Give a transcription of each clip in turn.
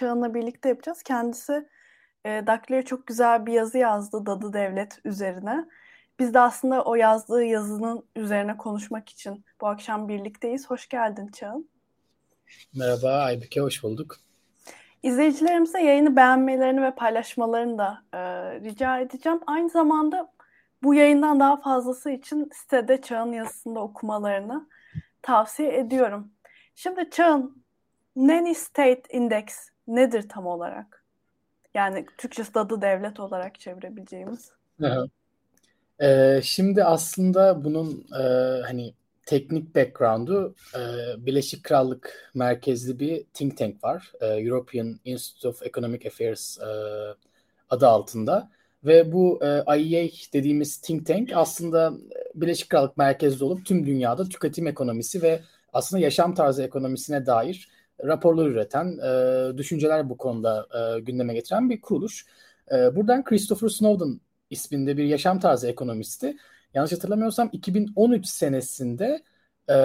Çağan'la birlikte yapacağız. Kendisi e, Daklo'ya çok güzel bir yazı yazdı Dadı Devlet üzerine. Biz de aslında o yazdığı yazının üzerine konuşmak için bu akşam birlikteyiz. Hoş geldin Çağan. Merhaba Aybüke, hoş bulduk. İzleyicilerimize yayını beğenmelerini ve paylaşmalarını da e, rica edeceğim. Aynı zamanda bu yayından daha fazlası için sitede Çağ'ın yazısında okumalarını tavsiye ediyorum. Şimdi Çağ'ın Nanny State Index nedir tam olarak? Yani Türkçesi adı devlet olarak çevirebileceğimiz. Ee, şimdi aslında bunun e, hani teknik background'u e, Birleşik Krallık merkezli bir think tank var. E, European Institute of Economic Affairs e, adı altında. Ve bu e, IEA dediğimiz think tank aslında Birleşik Krallık merkezli olup tüm dünyada tüketim ekonomisi ve aslında yaşam tarzı ekonomisine dair raporlar üreten, e, düşünceler bu konuda e, gündeme getiren bir kuruluş. E, buradan Christopher Snowden isminde bir yaşam tarzı ekonomisti yanlış hatırlamıyorsam 2013 senesinde e,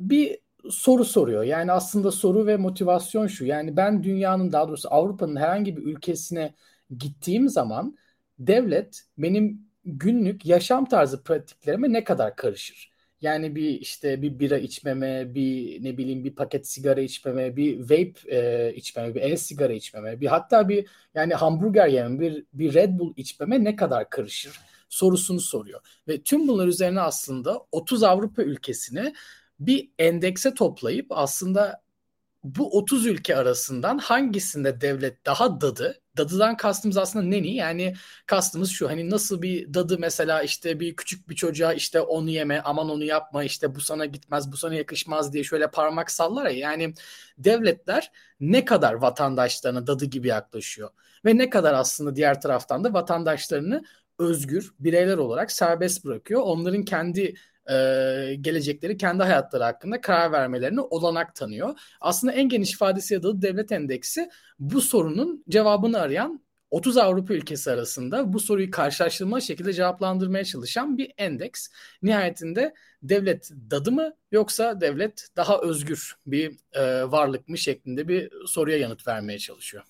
bir soru soruyor. Yani aslında soru ve motivasyon şu. Yani ben dünyanın daha doğrusu Avrupa'nın herhangi bir ülkesine gittiğim zaman devlet benim günlük yaşam tarzı pratiklerime ne kadar karışır? Yani bir işte bir bira içmeme, bir ne bileyim bir paket sigara içmeme, bir vape e, içmeme, bir e-sigara içmeme, bir hatta bir yani hamburger yememe, bir bir Red Bull içmeme ne kadar karışır sorusunu soruyor. Ve tüm bunlar üzerine aslında 30 Avrupa ülkesini bir endekse toplayıp aslında bu 30 ülke arasından hangisinde devlet daha dadı? Dadıdan kastımız aslında neni? Yani kastımız şu hani nasıl bir dadı mesela işte bir küçük bir çocuğa işte onu yeme aman onu yapma işte bu sana gitmez bu sana yakışmaz diye şöyle parmak sallar ya. Yani devletler ne kadar vatandaşlarına dadı gibi yaklaşıyor ve ne kadar aslında diğer taraftan da vatandaşlarını özgür bireyler olarak serbest bırakıyor. Onların kendi e, gelecekleri, kendi hayatları hakkında karar vermelerine olanak tanıyor. Aslında en geniş ifadesi ya devlet endeksi bu sorunun cevabını arayan 30 Avrupa ülkesi arasında bu soruyu karşılaştırma şekilde cevaplandırmaya çalışan bir endeks. Nihayetinde devlet dadı mı yoksa devlet daha özgür bir e, varlık mı şeklinde bir soruya yanıt vermeye çalışıyor.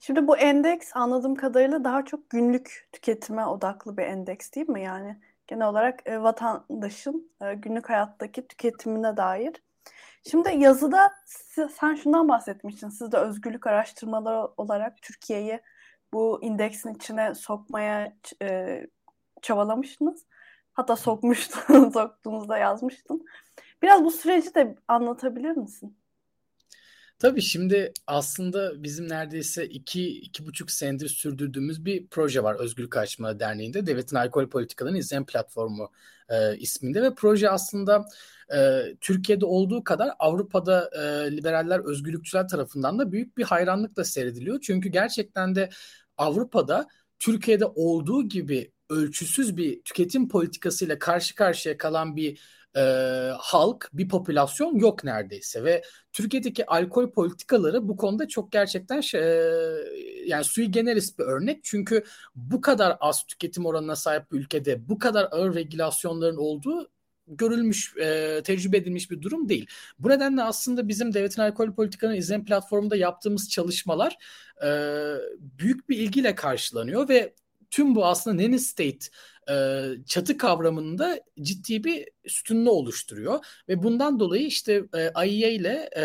Şimdi bu endeks anladığım kadarıyla daha çok günlük tüketime odaklı bir endeks değil mi? Yani genel olarak e, vatandaşın e, günlük hayattaki tüketimine dair. Şimdi yazıda sen şundan bahsetmiştin. Siz de özgürlük araştırmaları olarak Türkiye'yi bu indeksin içine sokmaya e, çabalamıştınız. Hatta sokmuştun, soktuğunuzda yazmıştın. Biraz bu süreci de anlatabilir misin? Tabii şimdi aslında bizim neredeyse iki, iki buçuk senedir sürdürdüğümüz bir proje var Özgürlük Açma Derneği'nde. Devletin Alkol Politikalarını İzleyen Platformu e, isminde ve proje aslında e, Türkiye'de olduğu kadar Avrupa'da e, liberaller, özgürlükçüler tarafından da büyük bir hayranlıkla seyrediliyor. Çünkü gerçekten de Avrupa'da Türkiye'de olduğu gibi ölçüsüz bir tüketim politikasıyla karşı karşıya kalan bir e, halk, bir popülasyon yok neredeyse ve Türkiye'deki alkol politikaları bu konuda çok gerçekten şey, e, yani sui generis bir örnek çünkü bu kadar az tüketim oranına sahip bir ülkede bu kadar ağır regülasyonların olduğu görülmüş, e, tecrübe edilmiş bir durum değil. Bu nedenle aslında bizim devletin alkol politikalarını izlem platformunda yaptığımız çalışmalar e, büyük bir ilgiyle karşılanıyor ve tüm bu aslında nanny state e, çatı kavramında ciddi bir sütununu oluşturuyor. Ve bundan dolayı işte e, IEA ile e,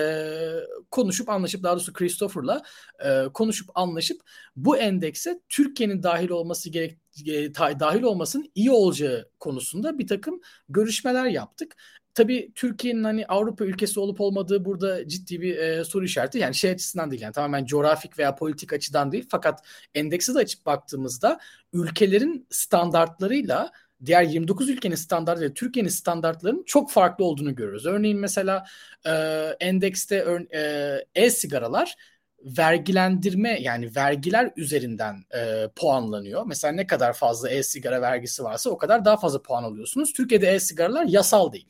konuşup anlaşıp daha doğrusu Christopher'la e, konuşup anlaşıp bu endekse Türkiye'nin dahil olması gerek e, dahil olmasının iyi olacağı konusunda bir takım görüşmeler yaptık tabii Türkiye'nin hani Avrupa ülkesi olup olmadığı burada ciddi bir e, soru işareti. Yani şey açısından değil yani tamamen coğrafik veya politik açıdan değil. Fakat endeksi de açıp baktığımızda ülkelerin standartlarıyla diğer 29 ülkenin standartları Türkiye'nin standartlarının çok farklı olduğunu görüyoruz. Örneğin mesela e, endekste e-sigaralar vergilendirme yani vergiler üzerinden e, puanlanıyor. Mesela ne kadar fazla e-sigara vergisi varsa o kadar daha fazla puan alıyorsunuz. Türkiye'de e-sigaralar yasal değil.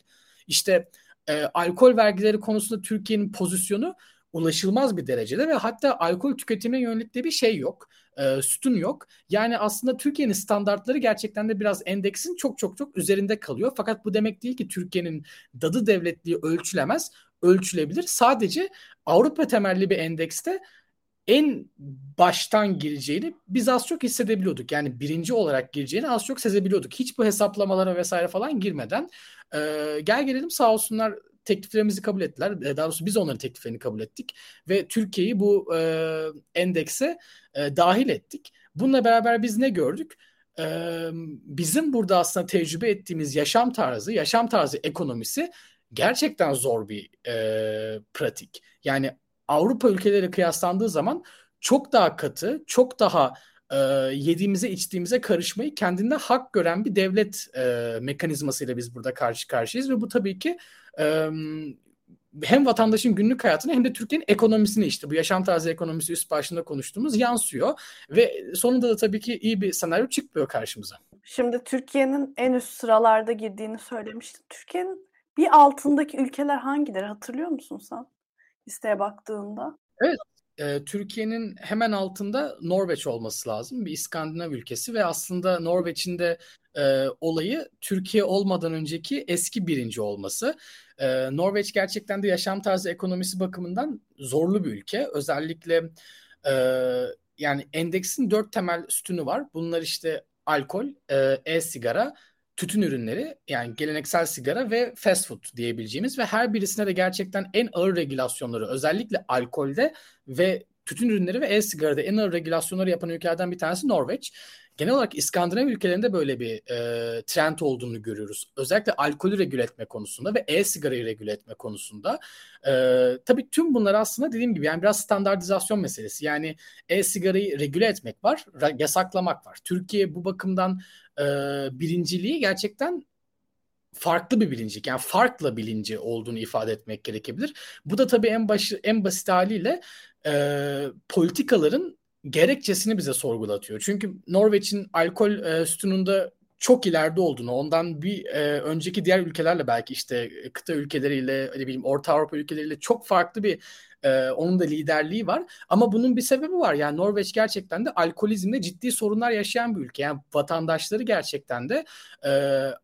İşte e, alkol vergileri konusunda Türkiye'nin pozisyonu ulaşılmaz bir derecede ve hatta alkol tüketimine yönelik de bir şey yok. E, sütun yok. Yani aslında Türkiye'nin standartları gerçekten de biraz endeksin çok çok çok üzerinde kalıyor. Fakat bu demek değil ki Türkiye'nin dadı devletliği ölçülemez. ölçülebilir. Sadece Avrupa temelli bir endekste en baştan gireceğini biz az çok hissedebiliyorduk. Yani birinci olarak gireceğini az çok sezebiliyorduk. Hiç bu hesaplamalara vesaire falan girmeden. Ee, gel gelelim sağ olsunlar tekliflerimizi kabul ettiler. Daha doğrusu biz onların tekliflerini kabul ettik. Ve Türkiye'yi bu e, endekse e, dahil ettik. Bununla beraber biz ne gördük? E, bizim burada aslında tecrübe ettiğimiz yaşam tarzı, yaşam tarzı ekonomisi gerçekten zor bir e, pratik. Yani Avrupa ülkeleri kıyaslandığı zaman çok daha katı, çok daha e, yediğimize içtiğimize karışmayı kendinde hak gören bir devlet e, mekanizmasıyla biz burada karşı karşıyayız ve bu tabii ki e, hem vatandaşın günlük hayatına hem de Türkiye'nin ekonomisine işte bu yaşam tarzı ekonomisi üst başında konuştuğumuz yansıyor ve sonunda da tabii ki iyi bir senaryo çıkmıyor karşımıza. Şimdi Türkiye'nin en üst sıralarda girdiğini söylemiştin. Türkiye'nin bir altındaki ülkeler hangileri hatırlıyor musun sen? Listeye baktığında. Evet. E, Türkiye'nin hemen altında Norveç olması lazım. Bir İskandinav ülkesi ve aslında Norveç'in de e, olayı Türkiye olmadan önceki eski birinci olması. E, Norveç gerçekten de yaşam tarzı ekonomisi bakımından zorlu bir ülke. Özellikle e, yani endeksin dört temel sütunu var. Bunlar işte alkol, e, e-sigara, tütün ürünleri yani geleneksel sigara ve fast food diyebileceğimiz ve her birisine de gerçekten en ağır regülasyonları özellikle alkolde ve tütün ürünleri ve e-sigarada en ağır regülasyonları yapan ülkelerden bir tanesi Norveç. Genel olarak İskandinav ülkelerinde böyle bir e, trend olduğunu görüyoruz. Özellikle alkolü regüle etme konusunda ve e-sigarayı regüle etme konusunda. E, tabii tüm bunlar aslında dediğim gibi yani biraz standartizasyon meselesi. Yani e-sigarayı regüle etmek var, yasaklamak var. Türkiye bu bakımdan e, birinciliği gerçekten farklı bir bilincik yani farklı bilinci olduğunu ifade etmek gerekebilir. Bu da tabii en başı en basit haliyle e, politikaların gerekçesini bize sorgulatıyor. Çünkü Norveç'in alkol e, sütununda çok ileride olduğunu, ondan bir e, önceki diğer ülkelerle belki işte kıta ülkeleriyle, ne bileyim Orta Avrupa ülkeleriyle çok farklı bir e, onun da liderliği var. Ama bunun bir sebebi var. Yani Norveç gerçekten de alkolizmle ciddi sorunlar yaşayan bir ülke. Yani vatandaşları gerçekten de e,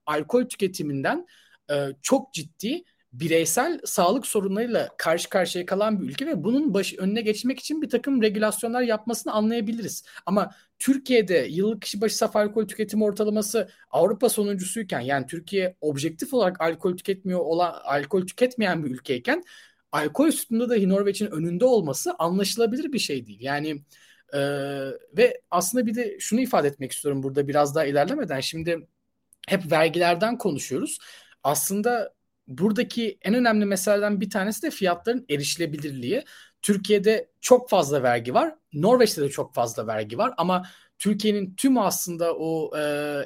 alkol tüketiminden e, çok ciddi bireysel sağlık sorunlarıyla karşı karşıya kalan bir ülke ve bunun baş, önüne geçmek için bir takım regülasyonlar yapmasını anlayabiliriz. Ama Türkiye'de yıllık kişi başı saf alkol tüketimi ortalaması Avrupa sonuncusuyken yani Türkiye objektif olarak alkol tüketmiyor olan alkol tüketmeyen bir ülkeyken alkol üstünde dahi Norveç'in önünde olması anlaşılabilir bir şey değil. Yani e, ve aslında bir de şunu ifade etmek istiyorum burada biraz daha ilerlemeden. Şimdi hep vergilerden konuşuyoruz. Aslında buradaki en önemli meselelerden bir tanesi de fiyatların erişilebilirliği. Türkiye'de çok fazla vergi var. Norveç'te de çok fazla vergi var ama Türkiye'nin tüm aslında o e,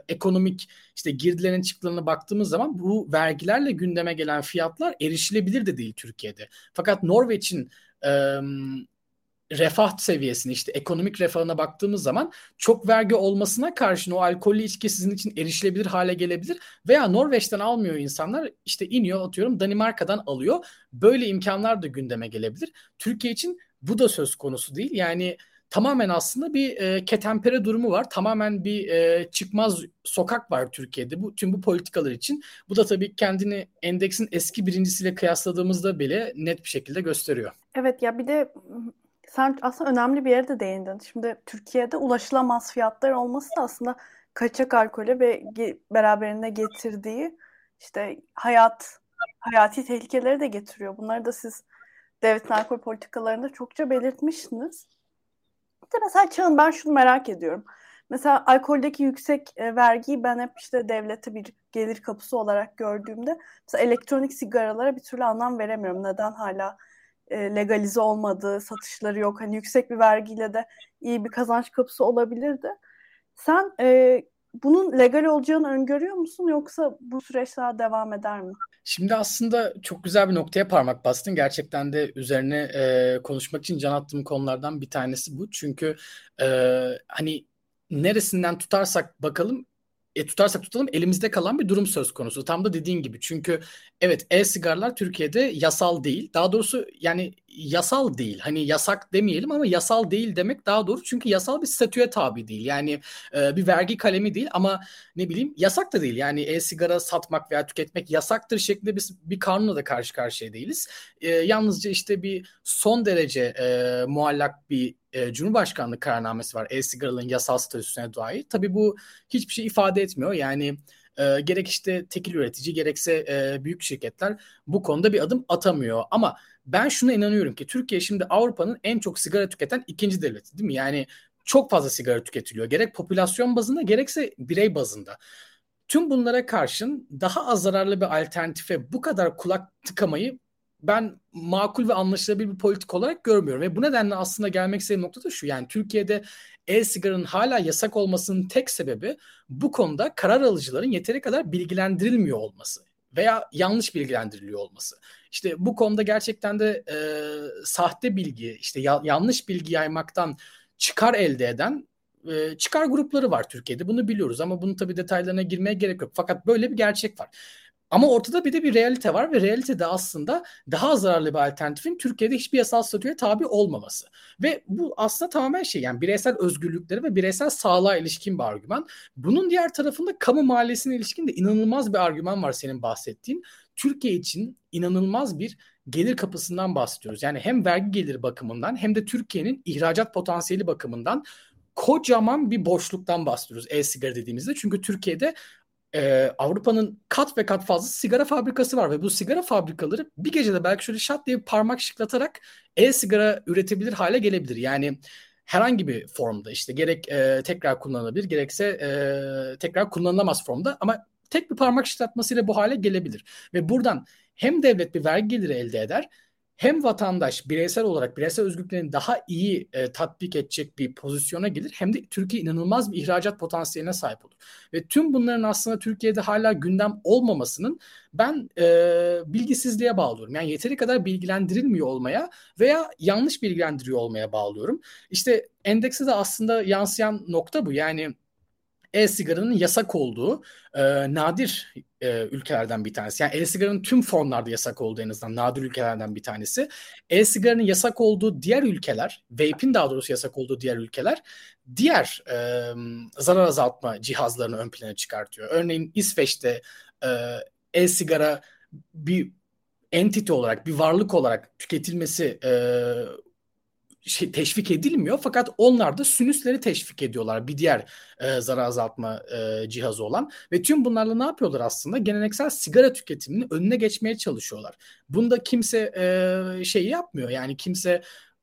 ekonomik işte girdilerin çıktılarına baktığımız zaman bu vergilerle gündeme gelen fiyatlar erişilebilir de değil Türkiye'de. Fakat Norveç'in e, refah seviyesini işte ekonomik refahına baktığımız zaman çok vergi olmasına karşın o alkollü içki sizin için erişilebilir hale gelebilir veya Norveç'ten almıyor insanlar işte iniyor atıyorum Danimarka'dan alıyor. Böyle imkanlar da gündeme gelebilir. Türkiye için bu da söz konusu değil. Yani tamamen aslında bir e, ketempere durumu var. Tamamen bir e, çıkmaz sokak var Türkiye'de bu tüm bu politikalar için. Bu da tabii kendini endeksin eski birincisiyle kıyasladığımızda bile net bir şekilde gösteriyor. Evet ya bir de sen aslında önemli bir yere de değindin. Şimdi Türkiye'de ulaşılamaz fiyatlar olması da aslında kaçak alkole ve beraberinde getirdiği işte hayat hayati tehlikeleri de getiriyor. Bunları da siz devletin alkol politikalarında çokça belirtmişsiniz. De mesela Çağın ben şunu merak ediyorum. Mesela alkoldeki yüksek e, vergiyi ben hep işte devlete bir gelir kapısı olarak gördüğümde mesela elektronik sigaralara bir türlü anlam veremiyorum. Neden hala e, legalize olmadığı, satışları yok. Hani yüksek bir vergiyle de iyi bir kazanç kapısı olabilirdi. Sen e, bunun legal olacağını öngörüyor musun yoksa bu süreç daha devam eder mi? Şimdi aslında çok güzel bir noktaya parmak bastın. Gerçekten de üzerine e, konuşmak için can attığım konulardan bir tanesi bu. Çünkü e, hani neresinden tutarsak bakalım e, tutarsak tutalım elimizde kalan bir durum söz konusu. Tam da dediğin gibi. Çünkü evet e-sigarlar Türkiye'de yasal değil. Daha doğrusu yani yasal değil. Hani yasak demeyelim ama yasal değil demek daha doğru. Çünkü yasal bir statüye tabi değil. Yani e, bir vergi kalemi değil ama ne bileyim yasak da değil. Yani e-sigara satmak veya tüketmek yasaktır şeklinde biz bir kanunla da karşı karşıya değiliz. E, yalnızca işte bir son derece e, muallak bir e, Cumhurbaşkanlığı kararnamesi var e-sigaraların yasal statüsüne dair. Tabii bu hiçbir şey ifade etmiyor. Yani e, gerek işte tekil üretici gerekse e, büyük şirketler bu konuda bir adım atamıyor. Ama ben şuna inanıyorum ki Türkiye şimdi Avrupa'nın en çok sigara tüketen ikinci devleti değil mi? Yani çok fazla sigara tüketiliyor. Gerek popülasyon bazında gerekse birey bazında. Tüm bunlara karşın daha az zararlı bir alternatife bu kadar kulak tıkamayı ben makul ve anlaşılabilir bir politik olarak görmüyorum. Ve bu nedenle aslında gelmek istediğim nokta da şu. Yani Türkiye'de e-sigaranın hala yasak olmasının tek sebebi bu konuda karar alıcıların yeteri kadar bilgilendirilmiyor olması veya yanlış bilgilendiriliyor olması. İşte bu konuda gerçekten de e, sahte bilgi, işte ya, yanlış bilgi yaymaktan çıkar elde eden e, çıkar grupları var Türkiye'de. Bunu biliyoruz ama bunun tabii detaylarına girmeye gerek yok. Fakat böyle bir gerçek var. Ama ortada bir de bir realite var ve realite de aslında daha zararlı bir alternatifin Türkiye'de hiçbir yasal statüye tabi olmaması. Ve bu aslında tamamen şey yani bireysel özgürlükleri ve bireysel sağlığa ilişkin bir argüman. Bunun diğer tarafında kamu maliyesine ilişkin de inanılmaz bir argüman var senin bahsettiğin. Türkiye için inanılmaz bir gelir kapısından bahsediyoruz. Yani hem vergi geliri bakımından hem de Türkiye'nin ihracat potansiyeli bakımından kocaman bir boşluktan bahsediyoruz e-sigara dediğimizde. Çünkü Türkiye'de e, Avrupa'nın kat ve kat fazla sigara fabrikası var ve bu sigara fabrikaları bir gecede belki şöyle şat diye parmak şıklatarak e-sigara üretebilir hale gelebilir. Yani herhangi bir formda işte gerek e, tekrar kullanılabilir gerekse e, tekrar kullanılamaz formda ama tek bir parmak şıklatmasıyla bu hale gelebilir. Ve buradan hem devlet bir vergi geliri elde eder hem vatandaş bireysel olarak bireysel özgürlüklerini daha iyi e, tatbik edecek bir pozisyona gelir hem de Türkiye inanılmaz bir ihracat potansiyeline sahip olur. Ve tüm bunların aslında Türkiye'de hala gündem olmamasının ben e, bilgisizliğe bağlıyorum. Yani yeteri kadar bilgilendirilmiyor olmaya veya yanlış bilgilendiriyor olmaya bağlıyorum. İşte endekse de aslında yansıyan nokta bu. Yani e-sigaranın yasak olduğu e, nadir e, ülkelerden bir tanesi. Yani e-sigaranın tüm formlarda yasak olduğu en azından nadir ülkelerden bir tanesi. E-sigaranın yasak olduğu diğer ülkeler, vape'in daha doğrusu yasak olduğu diğer ülkeler diğer e, zarar azaltma cihazlarını ön plana çıkartıyor. Örneğin İsveç'te e, e-sigara bir entity olarak, bir varlık olarak tüketilmesi e, şey, teşvik edilmiyor fakat onlar da sinüsleri teşvik ediyorlar bir diğer e, zarar azaltma e, cihazı olan ve tüm bunlarla ne yapıyorlar aslında geleneksel sigara tüketiminin önüne geçmeye çalışıyorlar. Bunda kimse e, şeyi yapmıyor yani kimse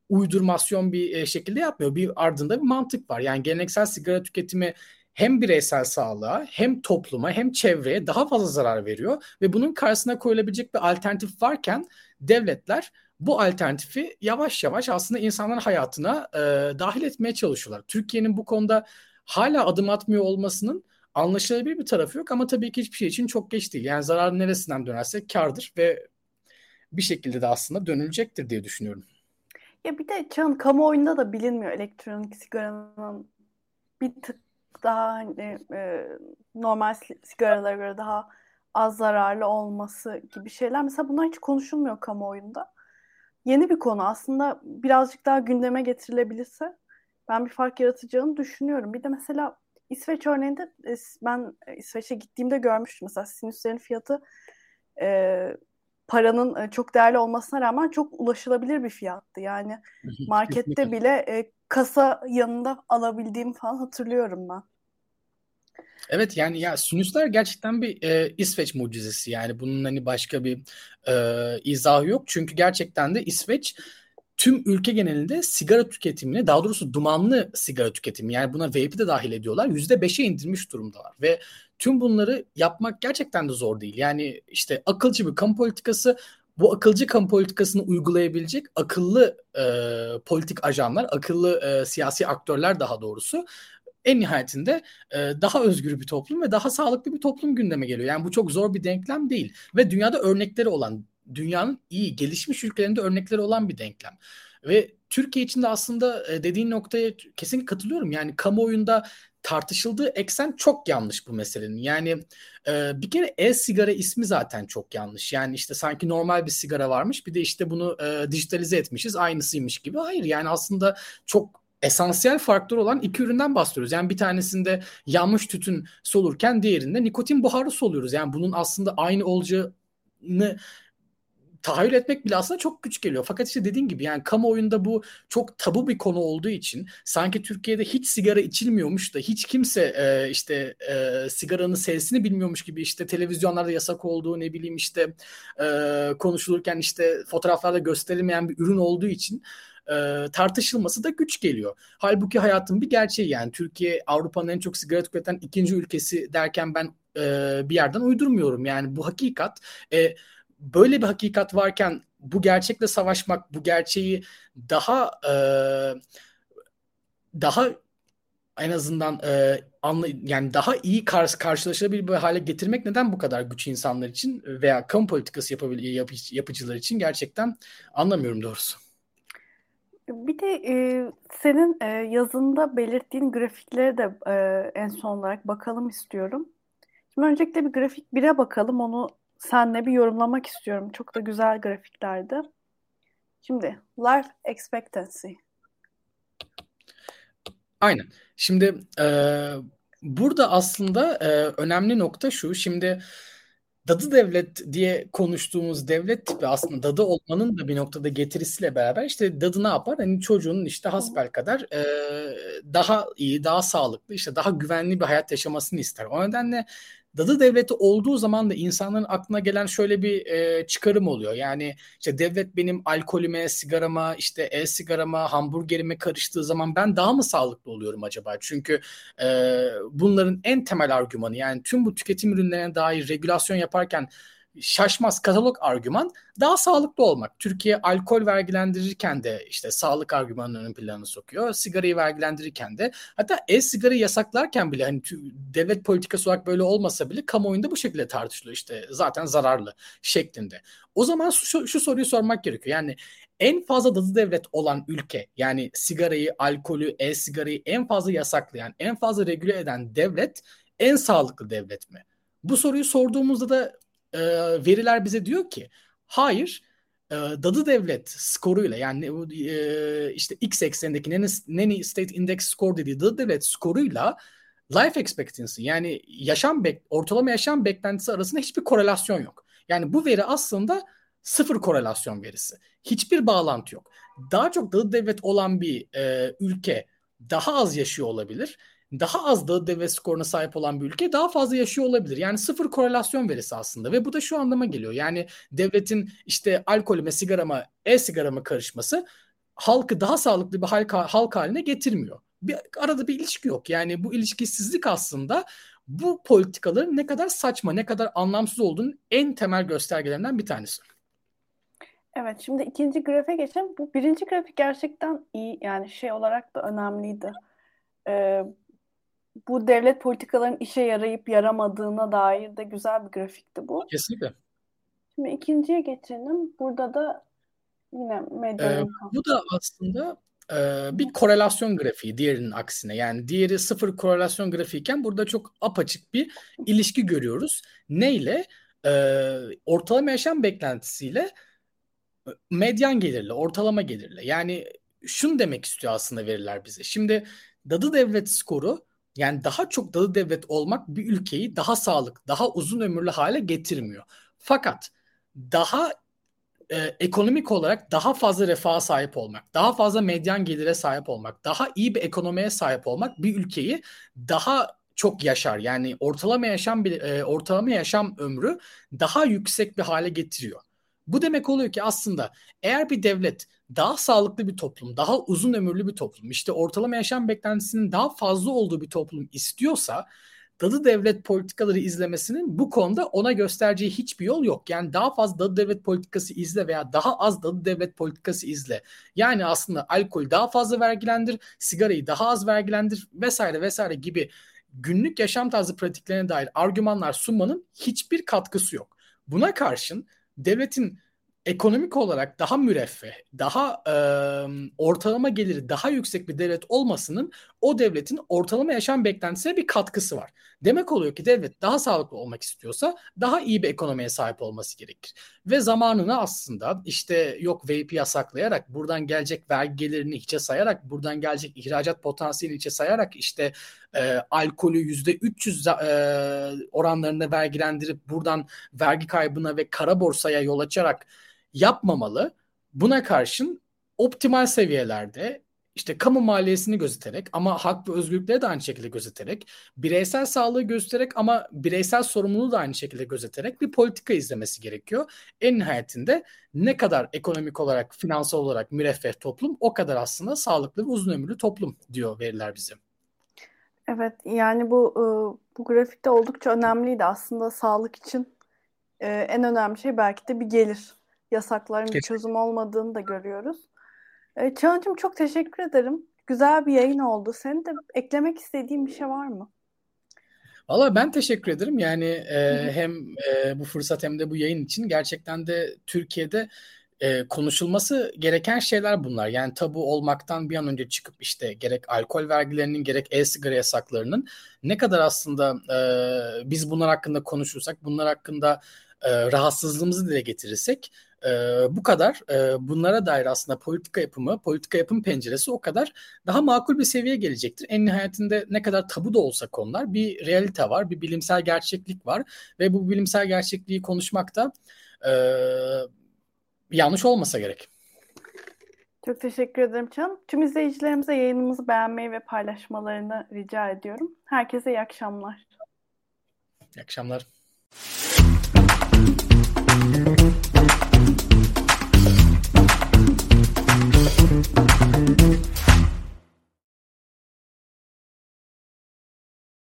uydurmasyon bir e, şekilde yapmıyor. Bir ardında bir mantık var. Yani geleneksel sigara tüketimi hem bireysel sağlığa hem topluma hem çevreye daha fazla zarar veriyor ve bunun karşısına koyulabilecek bir alternatif varken devletler bu alternatifi yavaş yavaş aslında insanların hayatına e, dahil etmeye çalışıyorlar. Türkiye'nin bu konuda hala adım atmıyor olmasının anlaşılabilir bir tarafı yok ama tabii ki hiçbir şey için çok geç değil. Yani zarar neresinden dönersek kardır ve bir şekilde de aslında dönülecektir diye düşünüyorum. Ya bir de Çağın kamuoyunda da bilinmiyor elektronik sigaranın bir tık daha hani, e, normal sigaralara göre daha az zararlı olması gibi şeyler. Mesela bunlar hiç konuşulmuyor kamuoyunda yeni bir konu aslında birazcık daha gündeme getirilebilirse ben bir fark yaratacağını düşünüyorum. Bir de mesela İsveç örneğinde e, ben İsveç'e gittiğimde görmüştüm mesela sinüslerin fiyatı e, paranın e, çok değerli olmasına rağmen çok ulaşılabilir bir fiyattı. Yani markette bile e, kasa yanında alabildiğim falan hatırlıyorum ben. Evet yani ya sinüsler gerçekten bir e, İsveç mucizesi. Yani bunun hani başka bir e, izahı yok. Çünkü gerçekten de İsveç tüm ülke genelinde sigara tüketimini daha doğrusu dumanlı sigara tüketimi yani buna vape'i de dahil ediyorlar yüzde beşe indirmiş durumdalar. Ve tüm bunları yapmak gerçekten de zor değil. Yani işte akılcı bir kamu politikası bu akılcı kamu politikasını uygulayabilecek akıllı e, politik ajanlar, akıllı e, siyasi aktörler daha doğrusu en nihayetinde e, daha özgür bir toplum ve daha sağlıklı bir toplum gündeme geliyor. Yani bu çok zor bir denklem değil ve dünyada örnekleri olan, dünyanın iyi gelişmiş ülkelerinde örnekleri olan bir denklem. Ve Türkiye için de aslında e, dediğin noktaya kesinlikle katılıyorum. Yani kamuoyunda tartışıldığı eksen çok yanlış bu meselenin. Yani e, bir kere e-sigara ismi zaten çok yanlış. Yani işte sanki normal bir sigara varmış bir de işte bunu e, dijitalize etmişiz aynısıymış gibi. Hayır yani aslında çok esansiyel farkları olan iki üründen bahsediyoruz. Yani bir tanesinde yanmış tütün solurken diğerinde nikotin buharı soluyoruz. Yani bunun aslında aynı olacağını tahayyül etmek bile aslında çok güç geliyor. Fakat işte dediğin gibi yani kamuoyunda bu çok tabu bir konu olduğu için sanki Türkiye'de hiç sigara içilmiyormuş da hiç kimse e, işte e, sigaranın sesini bilmiyormuş gibi işte televizyonlarda yasak olduğu ne bileyim işte e, konuşulurken işte fotoğraflarda gösterilmeyen bir ürün olduğu için e, tartışılması da güç geliyor. Halbuki hayatın bir gerçeği yani Türkiye Avrupa'nın en çok sigara tüketen ikinci ülkesi derken ben e, bir yerden uydurmuyorum. Yani bu hakikat. E, böyle bir hakikat varken bu gerçekle savaşmak, bu gerçeği daha e, daha en azından e, anla, yani daha iyi karşı, karşılaşılabilir bir hale getirmek neden bu kadar güç insanlar için veya kamu politikası yapabilir yap, yapıcılar için gerçekten anlamıyorum doğrusu. Bir de e, senin e, yazında belirttiğin grafiklere de e, en son olarak bakalım istiyorum. Şimdi öncelikle bir grafik 1'e bakalım. Onu senle bir yorumlamak istiyorum. Çok da güzel grafiklerdi. Şimdi life expectancy. Aynen. Şimdi e, burada aslında e, önemli nokta şu. Şimdi dadı devlet diye konuştuğumuz devlet tipi aslında dadı olmanın da bir noktada getirisiyle beraber işte dadı ne yapar? Hani çocuğun işte hasbel kadar e, daha iyi, daha sağlıklı, işte daha güvenli bir hayat yaşamasını ister. O nedenle Dadı devleti olduğu zaman da insanların aklına gelen şöyle bir e, çıkarım oluyor. Yani işte devlet benim alkolüme, sigarama, işte el sigarama, hamburgerime karıştığı zaman ben daha mı sağlıklı oluyorum acaba? Çünkü e, bunların en temel argümanı yani tüm bu tüketim ürünlerine dair regülasyon yaparken şaşmaz katalog argüman daha sağlıklı olmak. Türkiye alkol vergilendirirken de işte sağlık argümanının ön planını sokuyor. Sigarayı vergilendirirken de hatta e-sigarayı yasaklarken bile hani devlet politikası olarak böyle olmasa bile kamuoyunda bu şekilde tartışılıyor işte zaten zararlı şeklinde. O zaman şu, şu soruyu sormak gerekiyor. Yani en fazla dadı devlet olan ülke yani sigarayı, alkolü, e-sigarayı en fazla yasaklayan, en fazla regüle eden devlet en sağlıklı devlet mi? Bu soruyu sorduğumuzda da e, veriler bize diyor ki hayır e, Dadı Devlet skoruyla yani e, işte X eksenindeki Nanny, Nanny State Index Score dediği Dadı Devlet skoruyla life expectancy yani yaşam bek ortalama yaşam beklentisi arasında hiçbir korelasyon yok. Yani bu veri aslında sıfır korelasyon verisi. Hiçbir bağlantı yok. Daha çok dadı devlet olan bir e, ülke daha az yaşıyor olabilir daha az da devlet skoruna sahip olan bir ülke daha fazla yaşıyor olabilir. Yani sıfır korelasyon verisi aslında ve bu da şu anlama geliyor. Yani devletin işte alkolüme, sigarama, e-sigarama karışması halkı daha sağlıklı bir halk, halk haline getirmiyor. Bir, arada bir ilişki yok. Yani bu ilişkisizlik aslında bu politikaların ne kadar saçma, ne kadar anlamsız olduğunun en temel göstergelerinden bir tanesi. Evet, şimdi ikinci grafiğe geçelim. Bu birinci grafik gerçekten iyi, yani şey olarak da önemliydi. Ee, bu devlet politikalarının işe yarayıp yaramadığına dair de güzel bir grafikti bu. Kesinlikle. Şimdi ikinciye geçelim. Burada da yine medyanın ee, Bu da aslında e, bir korelasyon grafiği diğerinin aksine. Yani diğeri sıfır korelasyon grafiğiken burada çok apaçık bir ilişki görüyoruz. Neyle? Ee, ortalama yaşam beklentisiyle e, medyan gelirle, ortalama gelirle. Yani şunu demek istiyor aslında veriler bize. Şimdi dadı devlet skoru yani daha çok dalı devlet olmak bir ülkeyi daha sağlık, daha uzun ömürlü hale getirmiyor. Fakat daha e, ekonomik olarak daha fazla refaha sahip olmak, daha fazla medyan gelire sahip olmak, daha iyi bir ekonomiye sahip olmak bir ülkeyi daha çok yaşar. Yani ortalama yaşam e, ortalama yaşam ömrü daha yüksek bir hale getiriyor. Bu demek oluyor ki aslında eğer bir devlet daha sağlıklı bir toplum, daha uzun ömürlü bir toplum, işte ortalama yaşam beklentisinin daha fazla olduğu bir toplum istiyorsa dadı devlet politikaları izlemesinin bu konuda ona göstereceği hiçbir yol yok. Yani daha fazla dadı devlet politikası izle veya daha az dadı devlet politikası izle. Yani aslında alkol daha fazla vergilendir, sigarayı daha az vergilendir vesaire vesaire gibi günlük yaşam tarzı pratiklerine dair argümanlar sunmanın hiçbir katkısı yok. Buna karşın devletin ekonomik olarak daha müreffeh, daha e, ortalama geliri daha yüksek bir devlet olmasının o devletin ortalama yaşam beklentisine bir katkısı var. Demek oluyor ki devlet daha sağlıklı olmak istiyorsa daha iyi bir ekonomiye sahip olması gerekir. Ve zamanını aslında işte yok vape yasaklayarak, buradan gelecek vergi gelirini hiçe sayarak, buradan gelecek ihracat potansiyelini hiçe sayarak işte e, alkolü %300 e, oranlarında vergilendirip buradan vergi kaybına ve kara borsaya yol açarak yapmamalı. Buna karşın optimal seviyelerde işte kamu maliyesini gözeterek ama hak ve özgürlükleri de aynı şekilde gözeterek, bireysel sağlığı göstererek ama bireysel sorumluluğu da aynı şekilde gözeterek bir politika izlemesi gerekiyor. En nihayetinde ne kadar ekonomik olarak, finansal olarak müreffeh toplum o kadar aslında sağlıklı ve uzun ömürlü toplum diyor veriler bize. Evet yani bu e, bu grafikte oldukça önemliydi aslında sağlık için e, en önemli şey belki de bir gelir. Yasakların bir çözüm olmadığını da görüyoruz. E, çok teşekkür ederim. Güzel bir yayın oldu. Senin de eklemek istediğin bir şey var mı? Valla ben teşekkür ederim. Yani e, hem e, bu fırsat hem de bu yayın için gerçekten de Türkiye'de e, konuşulması gereken şeyler bunlar. Yani tabu olmaktan bir an önce çıkıp işte gerek alkol vergilerinin gerek e-sigara yasaklarının ne kadar aslında e, biz bunlar hakkında konuşursak, bunlar hakkında e, rahatsızlığımızı dile getirirsek e, bu kadar e, bunlara dair aslında politika yapımı, politika yapım penceresi o kadar daha makul bir seviyeye gelecektir. En nihayetinde ne kadar tabu da olsa konular bir realite var, bir bilimsel gerçeklik var ve bu bilimsel gerçekliği konuşmakta e, yanlış olmasa gerek. Çok teşekkür ederim Can. Tüm izleyicilerimize yayınımızı beğenmeyi ve paylaşmalarını rica ediyorum. Herkese iyi akşamlar. İyi akşamlar.